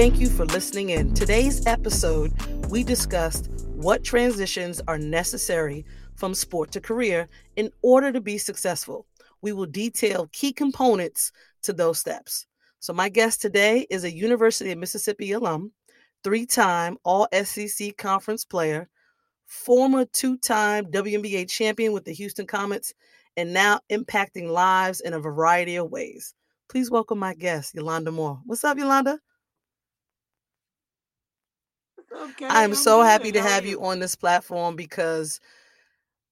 thank you for listening in. Today's episode, we discussed what transitions are necessary from sport to career in order to be successful. We will detail key components to those steps. So, my guest today is a University of Mississippi alum, three time All SEC Conference player, former two time WNBA champion with the Houston Comets, and now impacting lives in a variety of ways. Please welcome my guest, Yolanda Moore. What's up, Yolanda? Okay, I'm so happy to have you you? on this platform because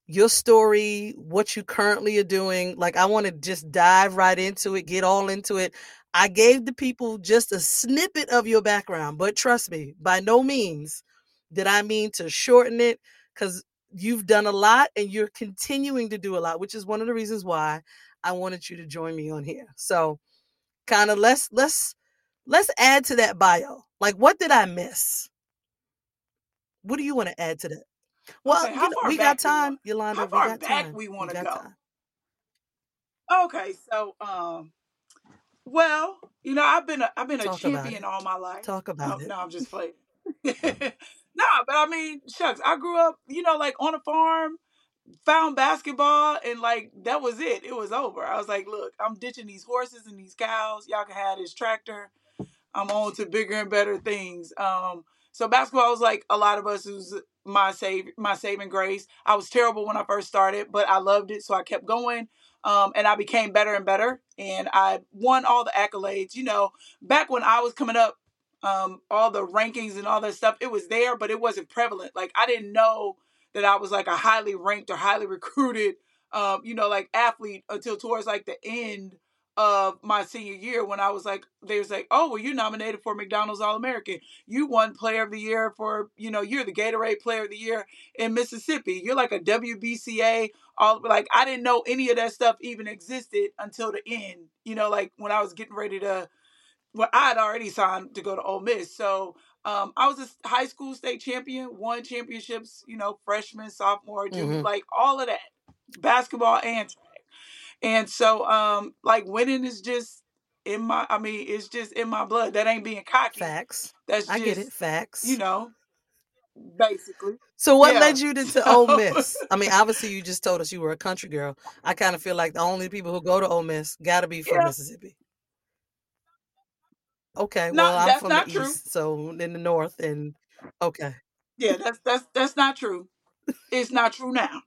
your story, what you currently are doing, like I want to just dive right into it, get all into it. I gave the people just a snippet of your background, but trust me, by no means did I mean to shorten it because you've done a lot and you're continuing to do a lot, which is one of the reasons why I wanted you to join me on here. So kind of let's let's let's add to that bio. Like what did I miss? What do you want to add to that? Well, Okay, you know, we got back we time, Yolanda. How We far got back time. we want to go? time. Okay, so um, well, you know, I've been a, I've been a Talk about champion all my life. Talk No, about it. no, I'm just playing. nah, but I mean, shucks, I grew up, you know, like on a farm, found basketball, and like that was it. It was over. I was like, look, I'm ditching these horses and these cows. Y'all can have this tractor. I'm on to bigger and better things. Um, so basketball was like a lot of us who's my save my saving grace. I was terrible when I first started, but I loved it, so I kept going. Um, and I became better and better, and I won all the accolades. You know, back when I was coming up, um, all the rankings and all that stuff, it was there, but it wasn't prevalent. Like I didn't know that I was like a highly ranked or highly recruited, um, you know, like athlete until towards like the end of my senior year when I was like, they was like, oh, well, you're nominated for McDonald's All American. You won Player of the Year for, you know, you're the Gatorade Player of the Year in Mississippi. You're like a WBCA. All like I didn't know any of that stuff even existed until the end. You know, like when I was getting ready to, well, I had already signed to go to Ole Miss, so. Um, I was a high school state champion, won championships, you know, freshman, sophomore, junior, hmm like all of that, basketball and. And so, um, like winning is just in my, I mean, it's just in my blood. That ain't being cocky. Facts. That's I get it. Facts. you know, basically. So what Yeah. led you to, to Ole Miss? I mean, obviously you just told us you were a country girl. I kind of feel like the only people who go to Ole Miss got to be from yeah, Mississippi. Okay, no, well, I'm from the true. east, so in the north and okay. Yeah, that's that's that's not true. It's not true now.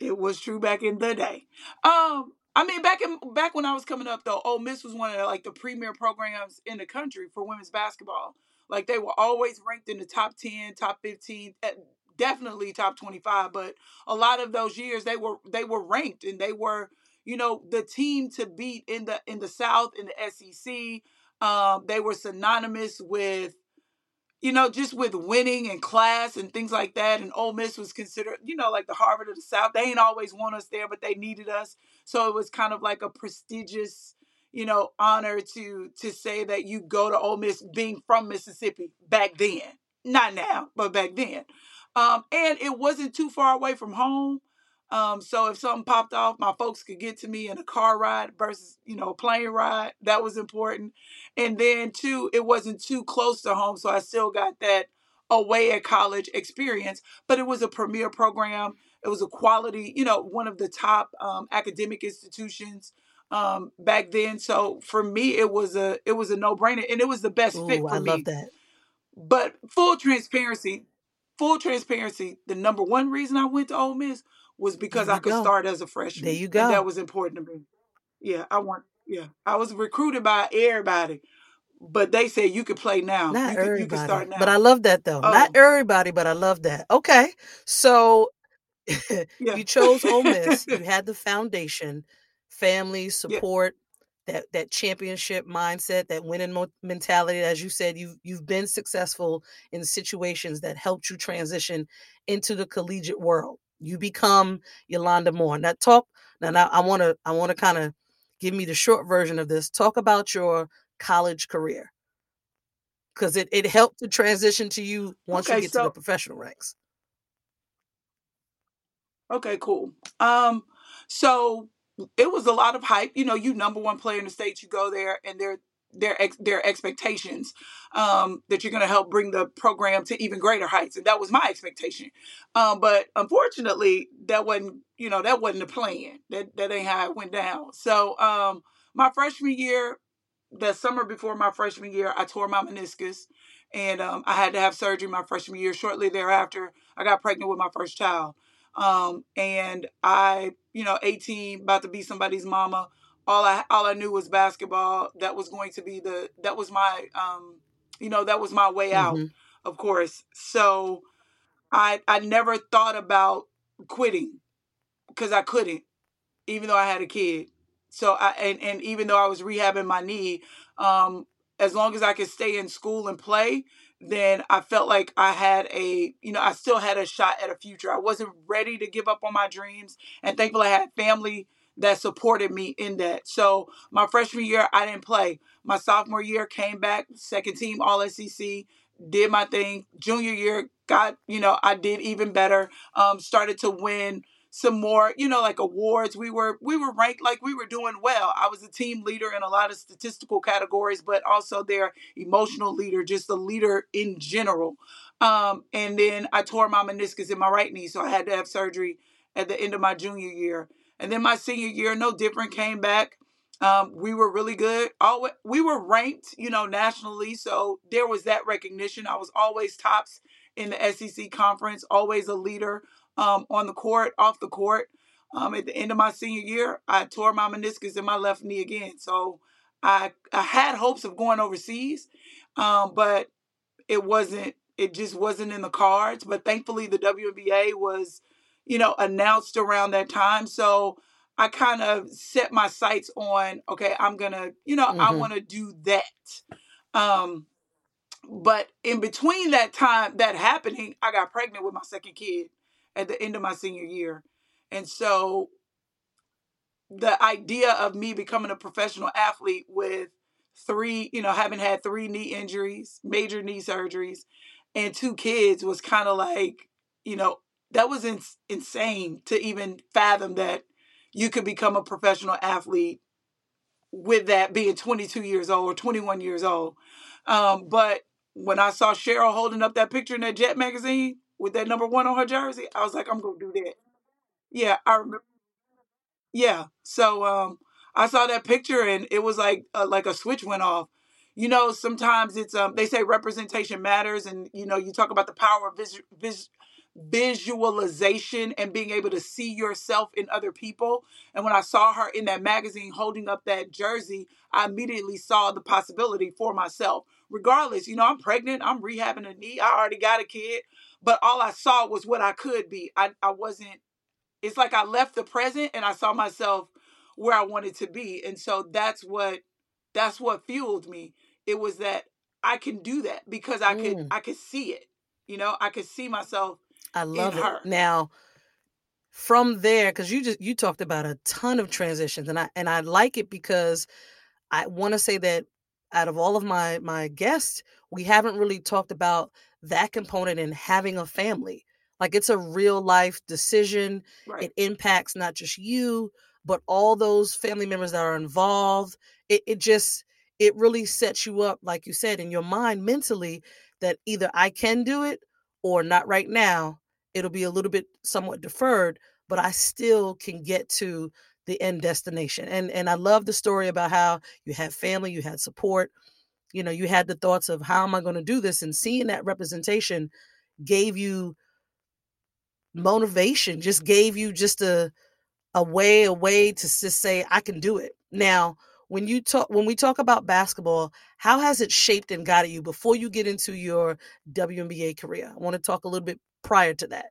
It was true back in the day. Um, I mean, back in back when I was coming up, though, Ole Miss was one of the, like the premier programs in the country for women's basketball. Like they were always ranked in the top ten, top fifteen, eh, definitely top twenty five. But a lot of those years, they were they were ranked and they were you know the team to beat in the in the South in the SEC. Um, they were synonymous with you know, just with winning and class and things like that. And Ole Miss was considered, you know, like the Harvard of the South. They ain't always want us there, but they needed us. So it was kind of like a prestigious, you know, honor to to say that you go to Ole Miss being from Mississippi back then. Not now, but back then. Um, and it wasn't too far away from home. Um, so if something popped off, my folks could get to me in a car ride versus, you know, a plane ride. That was important. And then too, it wasn't too close to home, so I still got that away at college experience. But it was a premier program. It was a quality, you know, one of the top um, academic institutions um, back then. So for me, it was a it was a no brainer, and it was the best fit Ooh, for I love that. But full transparency, full transparency, the number one reason I went to Ole Miss was because I could go. start as a freshman. There you and go. that was important to me. Yeah, I want. Yeah, I was recruited by everybody, but they said you could play now. Not You could you everybody, start but I love that though. Not Oh, everybody, but I love that. Okay, so yeah. you chose Ole Miss. You had the foundation, family yeah. support, that that championship mindset, that winning mo- mentality. As you said, you've you've been successful in situations that helped you transition into the collegiate world. You become Yolanda Moore. Now talk. Now, now I want to I want to kind of give me the short version of this. Talk about your college career because it, it helped to transition to you once you Okay, get to the professional ranks. Okay, cool. Um, so it was a lot of hype. You know, you number one player in the state, you go there, and their their ex, their expectations um, that you're going to help bring the program to even greater heights, and that was my expectation. Um, but unfortunately, that wasn't you know that wasn't the plan. That that ain't how it went down. So um, my freshman year, the summer before my freshman year, I tore my meniscus, and um, I had to have surgery my freshman year. Shortly thereafter, I got pregnant with my first child. Um, and I, you know, 18, about to be somebody's mama. All I all I knew was basketball. That was going to be the that was my um, you know, that was my way out, Mm-hmm. of course. So I I never thought about quitting because I couldn't, even though I had a kid. So I and, and even though I was rehabbing my knee, um, as long as I could stay in school and play, then I felt like I had a, you know, I still had a shot at a future. I wasn't ready to give up on my dreams. And thankfully, I had family that supported me in that. So my freshman year, I didn't play. My sophomore year, came back, second team All SEC, did my thing. Junior year, got, you know, I did even better. Um, started to win some more, you know, like awards. We were we were ranked like we were doing well. I was a team leader in a lot of statistical categories, but also their emotional leader, just a leader in general. Um, and then I tore my meniscus in my right knee, so I had to have surgery at the end of my junior year. And then my senior year, no different, came back. Um, we were really good. Always, we were ranked, you know, nationally, so there was that recognition. I was always tops in the SEC conference, always a leader um, on the court, off the court. Um, at the end of my senior year, I tore my meniscus in my left knee again. So I I had hopes of going overseas, um, but it wasn't. It just wasn't in the cards. But thankfully, the WNBA was, you know, announced around that time. So I kind of set my sights on, okay, I'm gonna, you know, mm-hmm. I want to do that. Um, but in between that time, that happening, I got pregnant with my second kid at the end of my senior year. And so the idea of me becoming a professional athlete with three, you know, having had three knee injuries, major knee surgeries, and two kids was kind of like, you know, that was in- insane to even fathom that you could become a professional athlete with that being 22 years old or 21 years old. Um, but when I saw Sheryl holding up that picture in that Jet magazine with that number one on her jersey, I was like, I'm gonna do that. Yeah, I remember. Yeah, so um, I saw that picture and it was like uh, like a switch went off. You know, sometimes it's um, they say representation matters, and you know, you talk about the power of vis- vis- visualization and being able to see yourself in other people. And when I saw her in that magazine holding up that jersey, I immediately saw the possibility for myself. Regardless, you know, I'm pregnant, I'm rehabbing a knee, I already got a kid, but all I saw was what I could be. I, I wasn't, it's like I left the present and I saw myself where I wanted to be. And so that's what that's what fueled me. It was that I can do that because I could mm. I could see it. You know, I could see myself I love it. Her. Now, from there, because you just you talked about a ton of transitions, and I and I like it because I want to say that out of all of my my guests, we haven't really talked about that component in having a family. Like it's a real life decision. Right. It impacts not just you, but all those family members that are involved. It it just it really sets you up, like you said, in your mind mentally that either I can do it or not right now. It'll be a little bit somewhat deferred, but I still can get to the end destination. And and I love the story about how you had family, you had support, you know, you had the thoughts of how am I going to do this and seeing that representation gave you motivation, just gave you just a a way a way to just say I can do it. Now, when you talk when we talk about basketball, how has it shaped and guided you before you get into your WNBA career? I want to talk a little bit prior to that.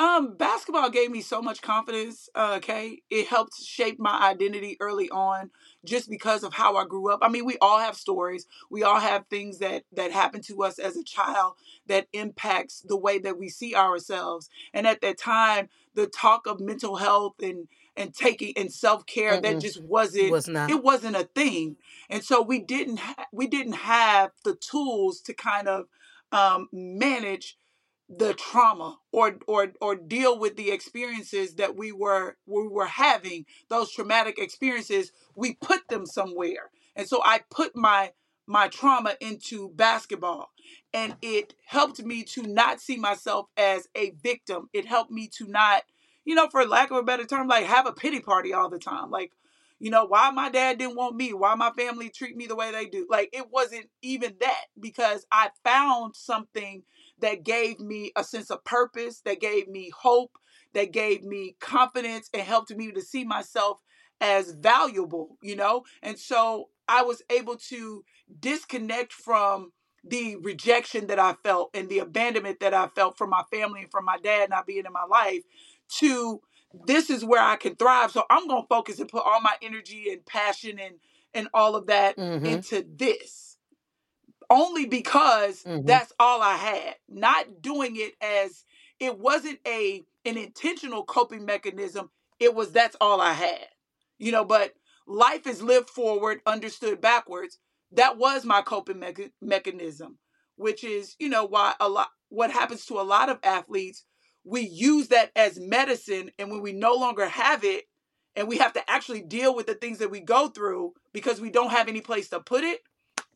Um, basketball gave me so much confidence. Uh, okay, it helped shape my identity early on, just because of how I grew up. I mean, we all have stories. We all have things that that happen to us as a child that impacts the way that we see ourselves. And at that time, the talk of mental health and and taking and self care that just wasn't was not. it wasn't a thing. And so we didn't ha- we didn't have the tools to kind of um, manage the trauma or or or deal with the experiences that we were we were having those traumatic experiences we put them somewhere. And so i put my my trauma into basketball. And it helped me to not see myself as a victim. It helped me to not you know for lack of a better term like have a pity party all the time. Like you know why my dad didn't want me why my family treat me the way they do. Like it wasn't even that because i found something that gave me a sense of purpose, that gave me hope, that gave me confidence and helped me to see myself as valuable, you know? And so I was able to disconnect from the rejection that I felt and the abandonment that I felt from my family and from my dad not being in my life to this is where I can thrive. So I'm going to focus and put all my energy and passion and and all of that mm-hmm. into this only because mm-hmm. that's all I had. Not doing it as it wasn't a an intentional coping mechanism. It was that's all I had. You know, but life is lived forward, understood backwards. That was my coping me- mechanism, which is, you know, why a lot what happens to a lot of athletes, we use that as medicine and when we no longer have it and we have to actually deal with the things that we go through because we don't have any place to put it,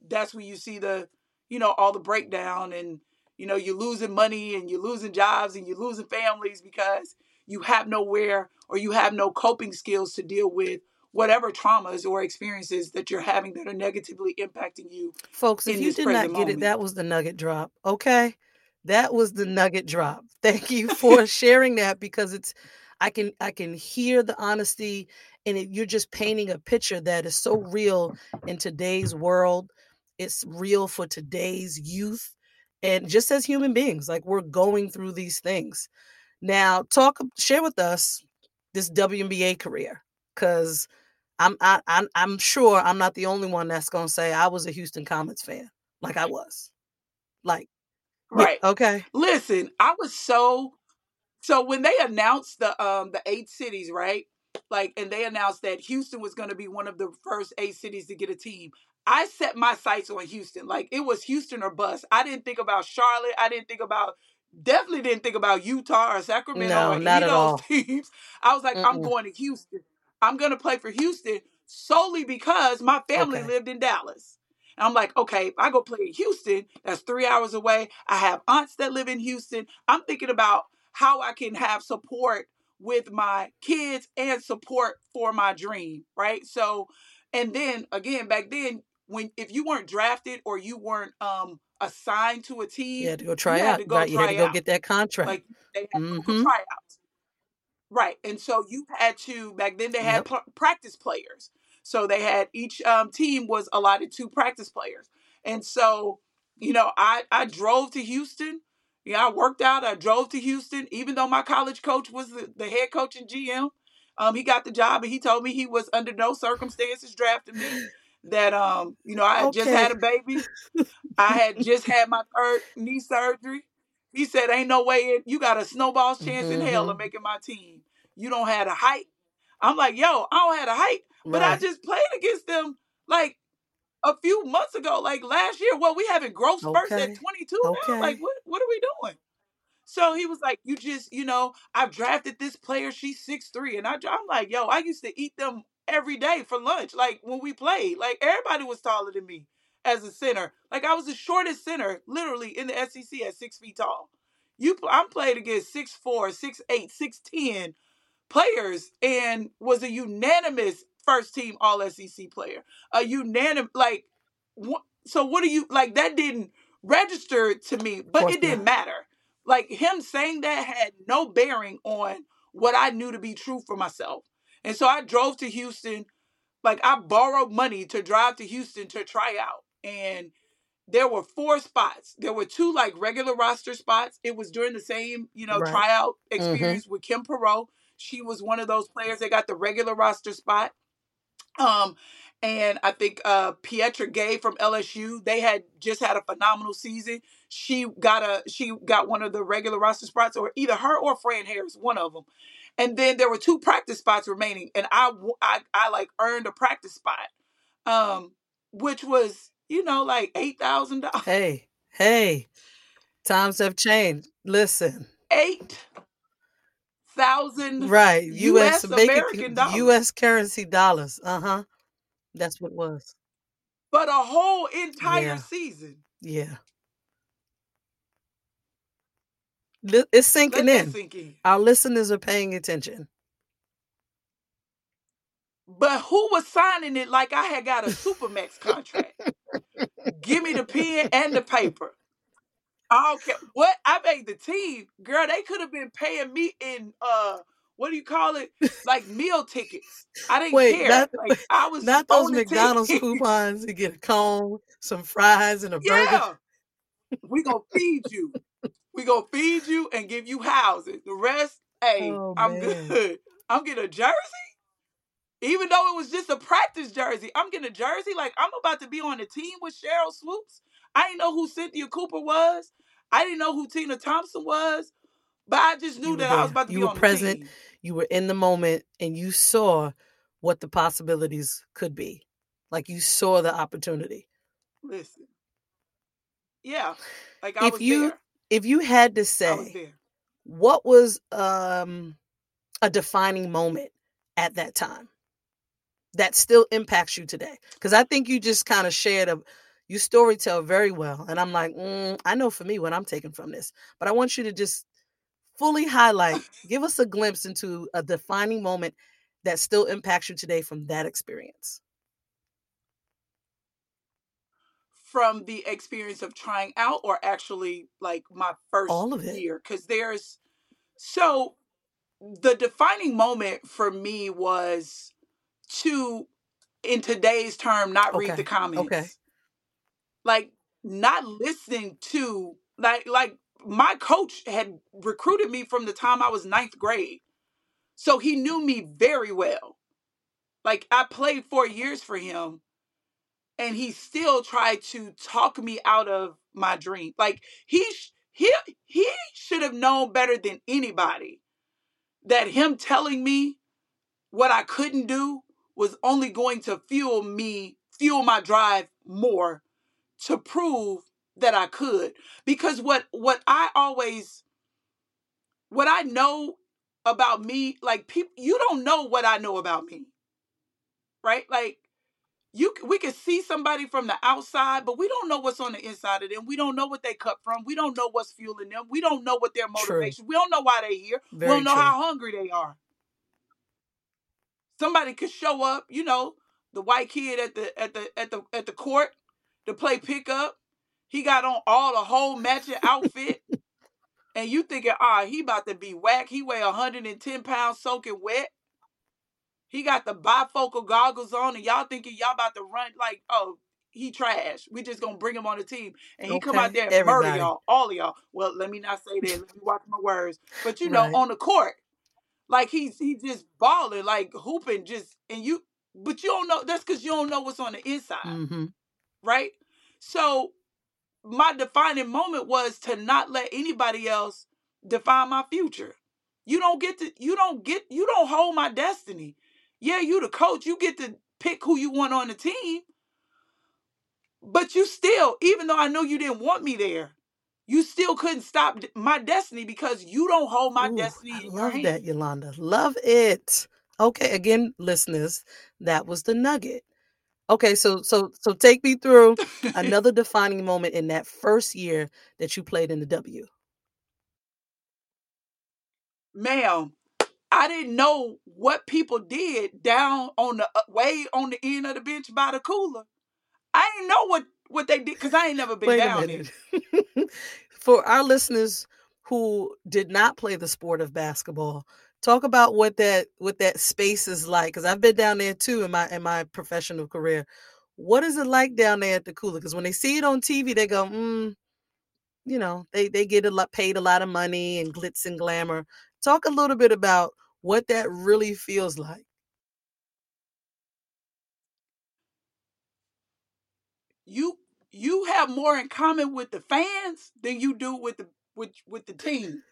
that's when you see the you know all the breakdown and you know you're losing money and you're losing jobs and you're losing families because you have nowhere or you have no coping skills to deal with whatever traumas or experiences that you're having that are negatively impacting you. Folks, if you did not get moment. it, that was the nugget drop. Okay. That was the mm-hmm. nugget drop. Thank you for sharing that because it's I can I can hear the honesty and it, you're just painting a picture that is so real in today's world it's real for today's youth and just as human beings like we're going through these things. Now talk share with us this WNBA career cuz I'm I, I'm I'm sure I'm not the only one that's going to say I was a Houston Comets fan like I was like right. okay. Listen I was so so when they announced the um the eight cities right like and they announced that Houston was going to be one of the first eight cities to get a team I set my sights on Houston. Like it was Houston or bust. I didn't think about Charlotte. I didn't think about definitely didn't think about Utah or Sacramento no, or any of those all. teams. I was like, Mm-mm. I'm going to Houston. I'm gonna play for Houston solely because my family okay. lived in Dallas. And I'm like, okay, if I go play in Houston, that's three hours away. I have aunts that live in Houston. I'm thinking about how I can have support with my kids and support for my dream, right? So, and then again, back then, when if you weren't drafted or you weren't um assigned to a team, you had to go try out. Go right, you had to go get that contract. Like they had mm-hmm. tryouts. Right, and so you had to back then they had yep. pl- practice players. So they had each um, team was allotted two practice players, and so you know I I drove to Houston. Yeah, I worked out. I drove to Houston, even though my college coach was the, the head coach and GM. Um, he got the job, and he told me he was under no circumstances drafting me that um, you know, I had okay. just had a baby. I had just had my third knee surgery. He said, "Ain't no way you got a snowball's chance mm-hmm. in hell of mm-hmm. making my team. You don't have a height." I'm like, "Yo, I don't have a height, but right. I just played against them like a few months ago, like last year. Well, we having growth spurts okay. at 22 okay. now. Like, what what are we doing?" So he was like, "You just, you know, I've drafted this player. She's six three, and I, I'm like, yo, I used to eat them every day for lunch. Like when we played, like everybody was taller than me as a center. Like I was the shortest center, literally in the SEC at six feet tall. You, I'm played against six four, six eight, six ten players, and was a unanimous first team All SEC player. A unanimous, like, so what do you like? That didn't register to me, but it didn't matter. Like him saying that had no bearing on what I knew to be true for myself. And so I drove to Houston. Like I borrowed money to drive to Houston to try out. And there were four spots. There were two like regular roster spots. It was during the same, you know, right. tryout mm-hmm. experience mm-hmm. with Kim Perrot. She was one of those players that got the regular roster spot. Um, and I think uh Pietra Gay from LSU, they had just had a phenomenal season. She got a she got one of the regular roster spots, or either her or Fran Harris, one of them. And then there were two practice spots remaining, and I, I, I like earned a practice spot, um, which was you know like eight thousand dollars. Hey, hey, Times have changed. Listen. Eight thousand right U.S. U.S. American dollars. U.S. currency dollars. Uh huh. That's what it was. But a whole entire Yeah. season. Yeah. It's sinking in. Our listeners are paying attention. But who was signing it like I had got a Supermax contract? Give me the pen and the paper. I don't care what I made the team, girl. They could have been paying me in uh, what do you call it? Like meal tickets. I didn't Wait, care. not- like I was Not those McDonald's coupons. to get a cone, some fries, and a burger. Yeah, we gonna feed you. We gonna feed you and give you housing. The rest, hey, Oh, I'm man. good. I'm getting a jersey. Even though it was just a practice jersey, I'm getting a jersey. Like I'm about to be on the team with Sheryl Swoopes. I didn't know who Cynthia Cooper was. I didn't know who Tina Thompson was. But I just knew that I was about to You be were on present. the team. You were in the moment, and you saw what the possibilities could be. Like you saw the opportunity. Listen. Yeah. Like I If was you there. If you had to say what was um a defining moment at that time that still impacts you today? Because i think you just kind of shared a you story tell very well and i'm like mm, i know for me what i'm taking from this but i want you to just fully highlight give us a glimpse into a defining moment that still impacts you today from that experience from the experience of trying out or actually like my first All of it. year because there's so the defining moment for me was to in today's term not read the comments okay. like not listening to like like my coach had recruited me from the time i was ninth grade so he knew me very well like i played four years for him and he still tried to talk me out of my dream. Like he he he should have known better than anybody that him telling me what I couldn't do was only going to fuel me, fuel my drive more to prove that I could. Because what what I always what I know about me, like people you don't know what I know about me. Right? Like you c- we can see somebody from the outside, but we don't know what's on the inside of them. We don't know what they cut from. We don't know what's fueling them. We don't know what their True. motivation. We don't know why they're here. Very we don't know true. how hungry they are. Somebody could show up, you know, the white kid at the at the at the at the court to play pickup. He got on all the whole matching outfit. and you thinking, ah, he about to be whack. He weigh 110 pounds soaking wet. He got the bifocal goggles on, and y'all thinking y'all about to run like, oh, he trash. We just gonna bring him on the team, and he come out there and murder y'all, all of y'all. Well, let me not say that. Let me watch my words. But you know, Right. on the court, like he's he just balling, like hooping, just and you. But you don't know. That's because you don't know what's on the inside hmm right? So my defining moment was to not let anybody else define my future. You don't get to you don't get you don't hold my destiny. Yeah, you the coach, you get to pick who you want on the team. But you still, even though I know you didn't want me there, you still couldn't stop my destiny because you don't hold my Ooh, destiny I in your love hand. that, Yolanda. Love it. Okay, again, listeners, that was the nugget. Okay, so so so take me through another defining moment in that first year that you played in the W. Ma'am, I didn't know what people did down on the uh, way on the end of the bench by the cooler. I didn't know what what they did because I ain't never been Wait down there. For our listeners who did not play the sport of basketball, talk about what that what that space is like. Because I've been down there too in my in my professional career. What is it like down there at the cooler? Because when they see it on TV, they go, mm, you know, they they get a lot paid a lot of money and glitz and glamour. Talk a little bit about what that really feels like. You you have more in common with the fans than you do with the with with the team.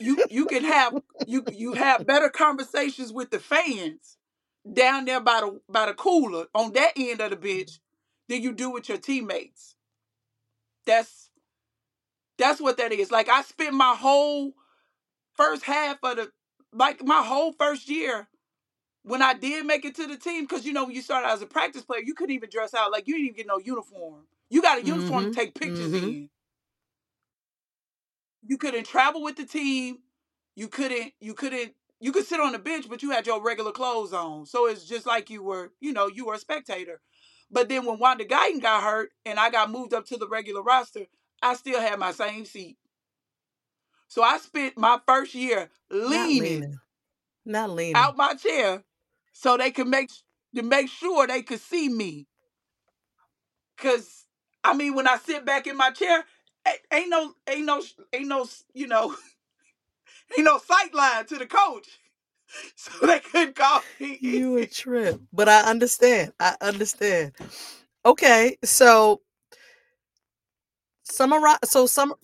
You you can have you you have better conversations with the fans down there by the by the cooler on that end of the bench than you do with your teammates. That's That's what that is. Like I spent my whole first half of the like my whole first year when I did make it to the team, because you know when you started as a practice player, you couldn't even dress out like you didn't even get no uniform. You got a uniform Mm-hmm. to take pictures Mhm. in. You couldn't travel with the team. You couldn't. You couldn't. You could sit on the bench, but you had your regular clothes on. So it's just like you were, you know, you were a spectator. But then when Wanda Guyton got hurt and I got moved up to the regular roster, I still had my same seat. So I spent my first year Not leaning leaning. Not leaning. out my chair so they could make to make sure they could see me. Cause I mean, when I sit back in my chair, a- ain't no, ain't no, ain't no, you know, ain't no sight line to the coach, so they couldn't call me. You a trip. But I understand. I understand. Okay, so summarize. So some.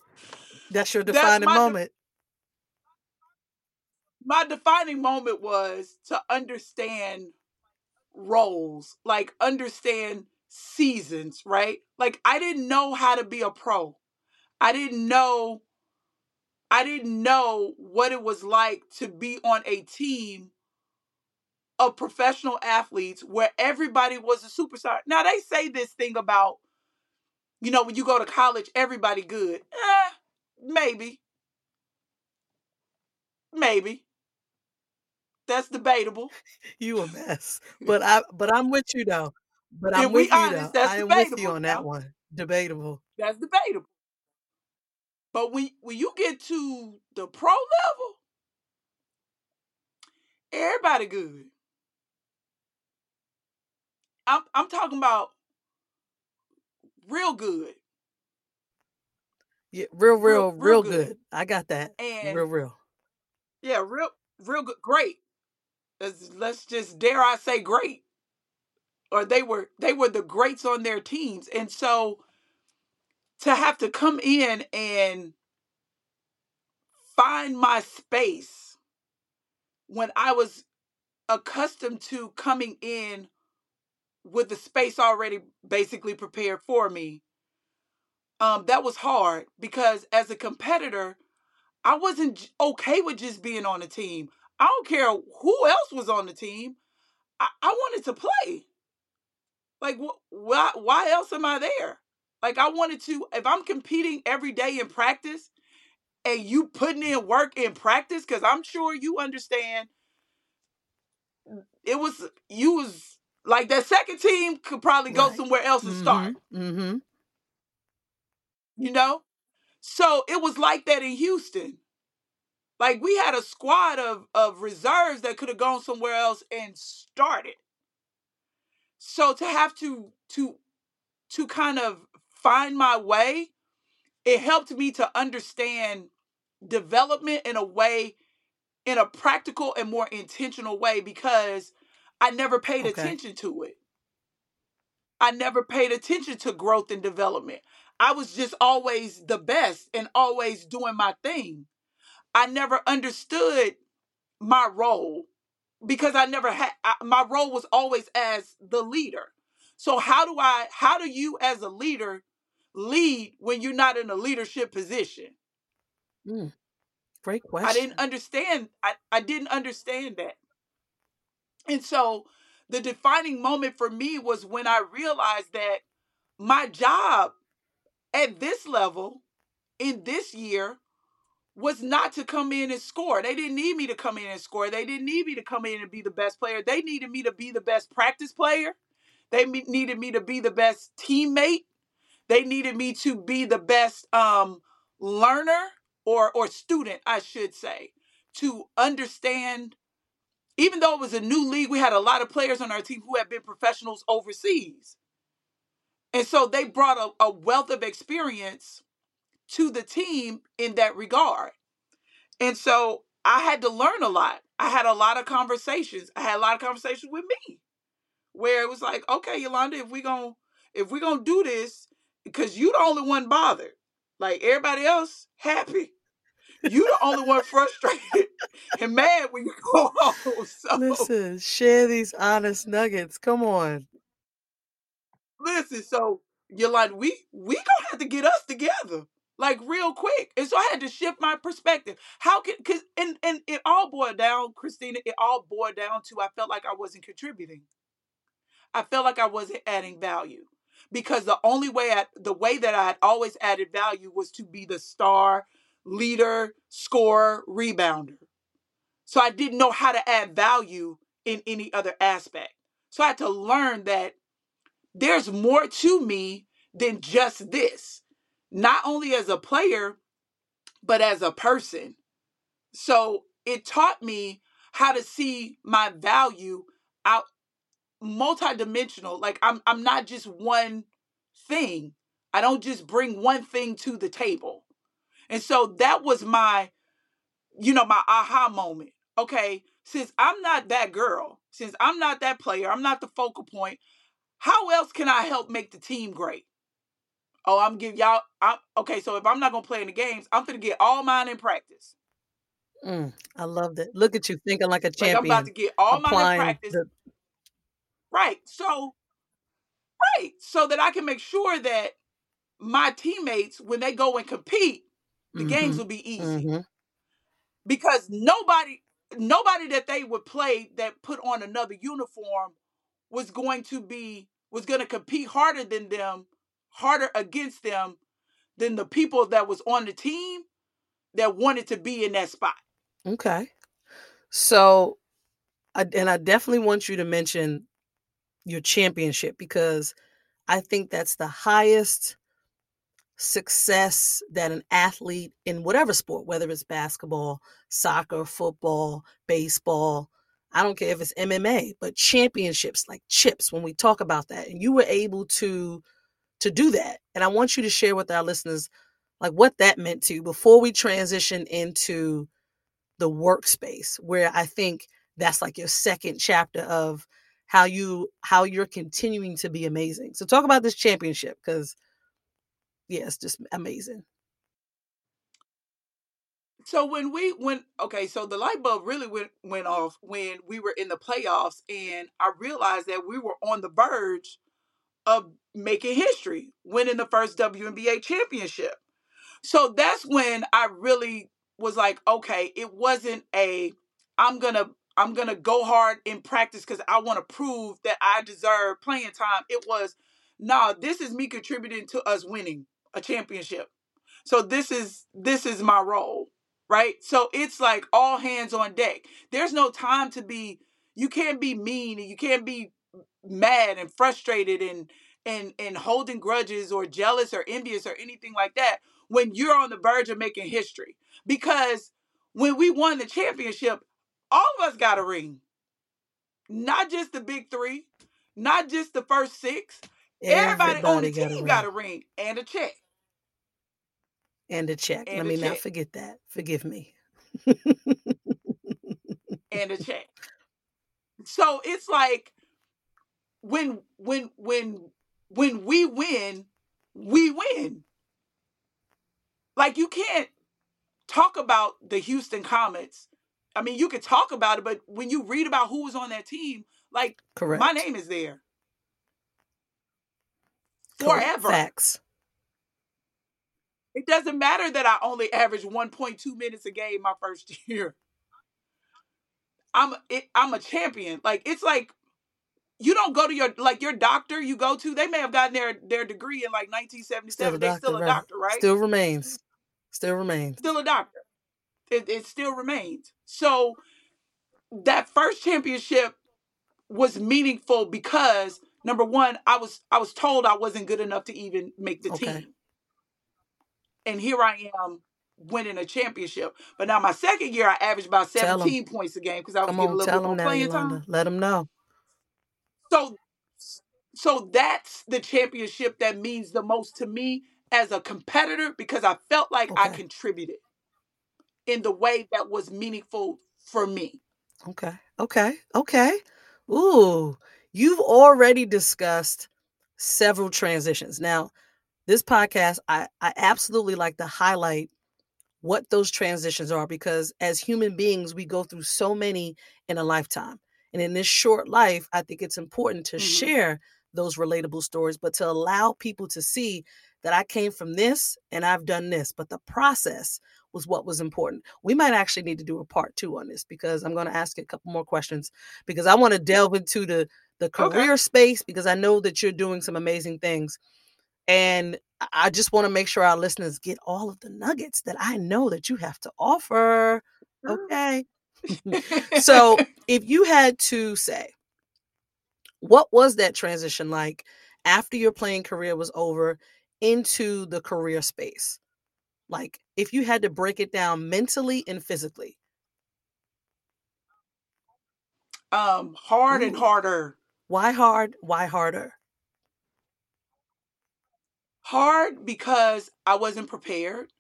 That's your That's defining de- moment. My defining moment was to understand roles, like understand seasons, right? Like I didn't know how to be a pro. I didn't know I didn't know what it was like to be on a team of professional athletes where everybody was a superstar. Now they say this thing about you know when you go to college everybody good. Eh, maybe. Maybe. That's debatable. You a mess. But I. But I'm with you though. But I'm If with you though. that's I am with you on that one. Debatable. That's debatable. But when when you get to the pro level, everybody good. I'm I'm talking about real good. Yeah, real, Real real, real good. good. I got that. And Real, real. yeah, real real good great. Let's, let's just dare I say great. Or they were they were the greats on their teams. And so to have to come in and find my space when I was accustomed to coming in with the space already basically prepared for me um that was hard because as a competitor i wasn't okay with just being on the team. I don't care who else was on the team. I, I wanted to play. Like wh- why why else am i there? Like i wanted to if i'm competing every day in practice and you putting in work in practice because i'm sure you understand it was you was like that second team could probably go Right. somewhere else and start. Mm-hmm. You know so it was like that in houston like we had a squad of of reserves that could have gone somewhere else and started so to have to to to kind of find my way it helped me to understand development in a way in a practical and more intentional way because i never paid Okay. attention to it I never paid attention to growth and development. I was just always the best and always doing my thing. I never understood my role because I never had I, my role was always as the leader. So how do I how do you as a leader lead when you're not in a leadership position? Mm. Great question. I didn't understand I, I didn't understand that. And so the defining moment for me was when I realized that my job at this level in this year was not to come in and score. They didn't need me to come in and score. They didn't need me to come in and be the best player. They needed me to be the best practice player. They needed me to be the best teammate. They needed me to be the best um, learner or or student, I should say, to understand. Even though it was a new league, we had a lot of players on our team who had been professionals overseas. And so they brought a, a wealth of experience to the team in that regard. And so I had to learn a lot. I had a lot of conversations. I had a lot of conversations with me where it was like, okay, Yolanda, if we going if we're going to do this because you the only one bothered. Like everybody else happy. You the only one frustrated and mad when you go home. So Listen, share these honest nuggets. Come on. Listen, so Yolanda, we we gonna have to get us together. like real quick. And so I had to shift my perspective. How can cause and and it all boiled down, Christina, it all boiled down to I felt like I wasn't contributing. I felt like I wasn't adding mm-hmm. value. Because the only way I the way that I had always added value was to be the star, leader, scorer, rebounder. So I didn't know how to add value in any other aspect. So I had to learn that there's more to me than just this not only as a player, but as a person. So it taught me how to see my value out multidimensional. Like I'm I'm not just one thing. I don't just bring one thing to the table. And so that was my, you know, my aha moment. Okay, since I'm not that girl, since I'm not that player, I'm not the focal point, how else can I help make the team great? Oh, I'm give y'all. I'm okay. So if I'm not gonna play in the games, I'm gonna get all mine in practice. Mm, I love that. Look at you thinking like a champion. Like I'm about to get all mine in practice. The... Right. So, right. So that I can make sure that my teammates, when they go and compete, the mm-hmm. games will be easy. Mm-hmm. Because nobody, nobody that they would play that put on another uniform was going to be was going to compete harder than them harder against them than the people that was on the team that wanted to be in that spot. Okay. So, and I definitely want you to mention your championship because I think that's the highest success that an athlete in whatever sport, whether it's basketball, soccer, football, baseball, I don't care if it's MMA, but championships like chips, when we talk about that, and you were able to to do that. And I want you to share with our listeners like what that meant to you before we transition into the workspace where I think that's like your second chapter of how you how you're continuing to be amazing. So talk about this championship cuz yeah, it's just amazing. So when we went okay, so the light bulb really went went off when we were in the playoffs and I realized that we were on the verge of making history, winning the first WNBA championship. So that's when I really was like, okay, it wasn't a I'm to I'm to go hard in practice cuz I want to prove that I deserve playing time. It was nah, this is me contributing to us winning a championship. So this is this is my role, right? So it's like all hands on deck. There's no time to be you can't be mean and you can't be mad and frustrated and and and holding grudges or jealous or envious or anything like that when you're on the verge of making history. Because when we won the championship all of us got a ring. Not just the big 3 not just the first 6 everybody, everybody on the got team a got a ring and a check and a check and let me check. not forget that forgive me and a check so it's like when when when when we win, we win. Like you can't talk about the Houston Comets. I mean, you could talk about it, but when you read about who was on that team, like Correct. my name is there. Correct. Forever. Facts. It doesn't matter that I only averaged 1.2 minutes a game my first year. I'm it, I'm a champion. Like it's like you don't go to your like your doctor you go to they may have gotten their their degree in like 1977 they're still a right. doctor right still remains still remains still a doctor it, it still remains so that first championship was meaningful because number one i was i was told i wasn't good enough to even make the okay. team and here i am winning a championship but now my second year i averaged about 17 points a game because i was Come getting on, a little bit more playing time let them know so so that's the championship that means the most to me as a competitor because I felt like okay. I contributed in the way that was meaningful for me. Okay. Okay. Okay. Ooh, you've already discussed several transitions. Now, this podcast, I, I absolutely like to highlight what those transitions are because as human beings, we go through so many in a lifetime. And in this short life, I think it's important to mm-hmm. share those relatable stories, but to allow people to see that I came from this and I've done this, but the process was what was important. We might actually need to do a part two on this because I'm going to ask a couple more questions because I want to delve into the the career okay. space because I know that you're doing some amazing things. And I just want to make sure our listeners get all of the nuggets that I know that you have to offer. Okay. so, if you had to say, what was that transition like after your playing career was over into the career space? Like, if you had to break it down mentally and physically. Um, hard Ooh. and harder. Why hard? Why harder? Hard because I wasn't prepared.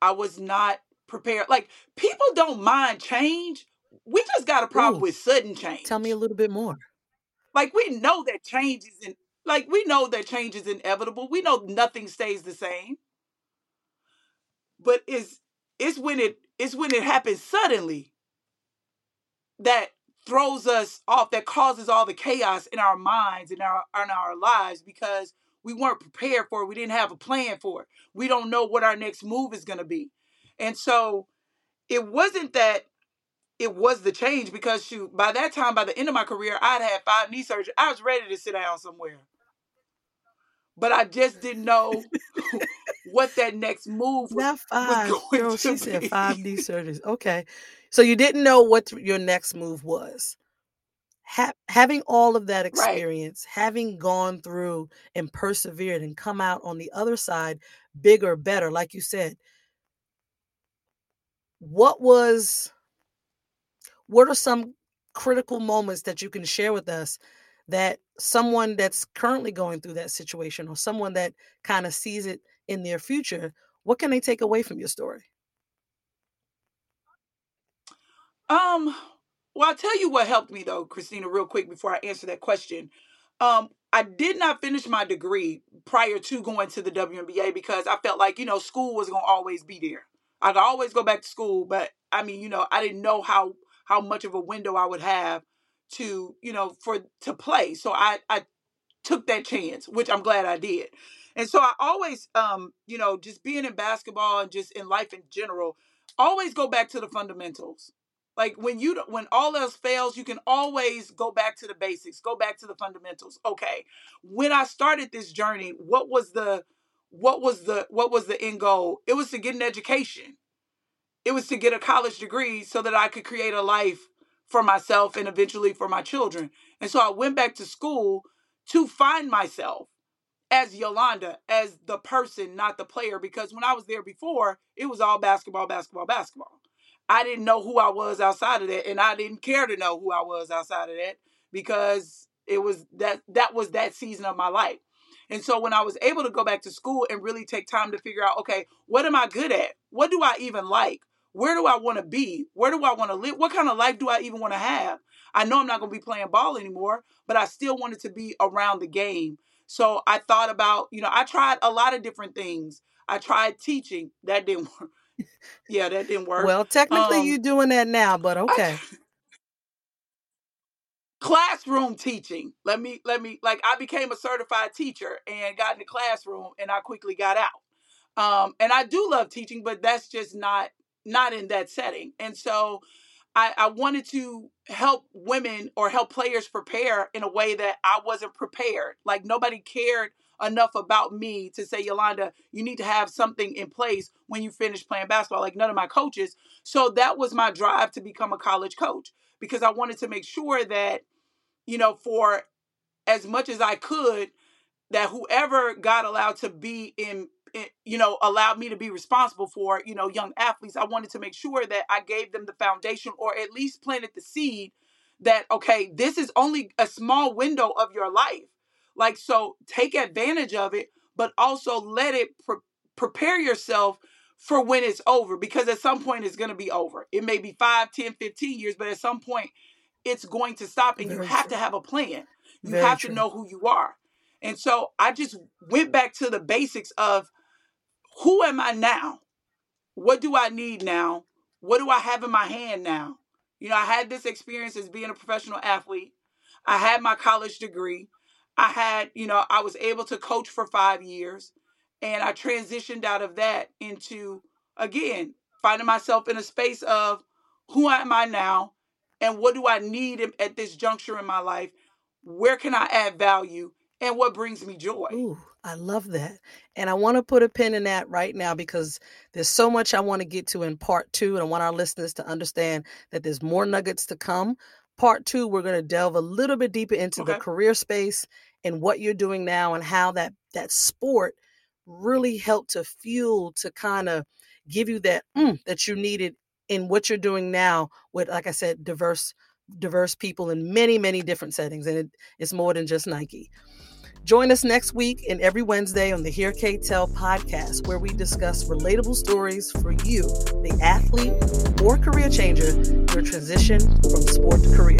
I was not prepared. Like people don't mind change. We just got a problem Ooh. with sudden change. Tell me a little bit more. Like we know that change is in, like we know that change is inevitable. We know nothing stays the same. But it's it's when it it's when it happens suddenly that throws us off, that causes all the chaos in our minds and our in our lives because we weren't prepared for it. We didn't have a plan for it. We don't know what our next move is going to be. And so it wasn't that it was the change because shoot, by that time, by the end of my career, I'd had five knee surgeries. I was ready to sit down somewhere. But I just didn't know what that next move was, Not five. was going Girl, to she be. said five knee surgeries. Okay. So you didn't know what your next move was. Ha- having all of that experience, right. having gone through and persevered and come out on the other side bigger, better, like you said, what was what are some critical moments that you can share with us that someone that's currently going through that situation or someone that kind of sees it in their future what can they take away from your story um well i'll tell you what helped me though christina real quick before i answer that question um I did not finish my degree prior to going to the WNBA because I felt like, you know, school was to always be there. I could always go back to school, but I mean, you know, I didn't know how how much of a window I would have to, you know, for to play. So I I took that chance, which I'm glad I did. And so I always um, you know, just being in basketball and just in life in general, always go back to the fundamentals. Like when you when all else fails, you can always go back to the basics, go back to the fundamentals. Okay. When I started this journey, what was the what was the what was the end goal? It was to get an education. It was to get a college degree so that I could create a life for myself and eventually for my children. And so I went back to school to find myself as Yolanda, as the person, not the player. Because when I was there before, it was all basketball, basketball, basketball. I didn't know who I was outside of that, and I didn't care to know who I was outside of that because it was that that was that season of my life. And so when I was able to go back to school and really take time to figure out, okay, what am I good at? What do I even like? Where do I want to be? Where do I want to live? What kind of life do I even want to have? I know I'm not going to be playing ball anymore, but I still wanted to be around the game. So I thought about, you know, I tried a lot of different things. I tried teaching. That didn't work. Yeah, that didn't work. Well, technically um, you're doing that now, but okay. I, classroom teaching. Let me let me like I became a certified teacher and got in the classroom and I quickly got out. Um, and I do love teaching, but that's just not not in that setting. And so I, I wanted to help women or help players prepare in a way that I wasn't prepared. Like nobody cared enough about me to say, Yolanda, you need to have something in place when you finish playing basketball. Like none of my coaches. So that was my drive to become a college coach because I wanted to make sure that, you know, for as much as I could, that whoever got allowed to be in, in, you know, allowed me to be responsible for, you know, young athletes, I wanted to make sure that I gave them the foundation or at least planted the seed that, okay, this is only a small window of your life. Like, so take advantage of it, but also let it pre- prepare yourself for when it's over because at some point it's going to be over. It may be 5, 10, 15 years, but at some point it's going to stop and Very you have true. to have a plan. You Very have true. to know who you are. And so I just went back to the basics of who am I now? What do I need now? What do I have in my hand now? You know, I had this experience as being a professional athlete. I had my college degree. I had, you know, I was able to coach for five years. And I transitioned out of that into, again, finding myself in a space of who am I now and what do I need at this juncture in my life? Where can I add value? And what brings me joy? Ooh, I love that. And I want to put a pin in that right now because there's so much I want to get to in part two. And I want our listeners to understand that there's more nuggets to come. Part two, we're going to delve a little bit deeper into okay. the career space and what you're doing now and how that that sport really helped to fuel to kind of give you that mm, that you needed in what you're doing now with like i said diverse diverse people in many many different settings and it, it's more than just nike Join us next week and every Wednesday on the Here K Tell podcast, where we discuss relatable stories for you, the athlete or career changer, your transition from sport to career.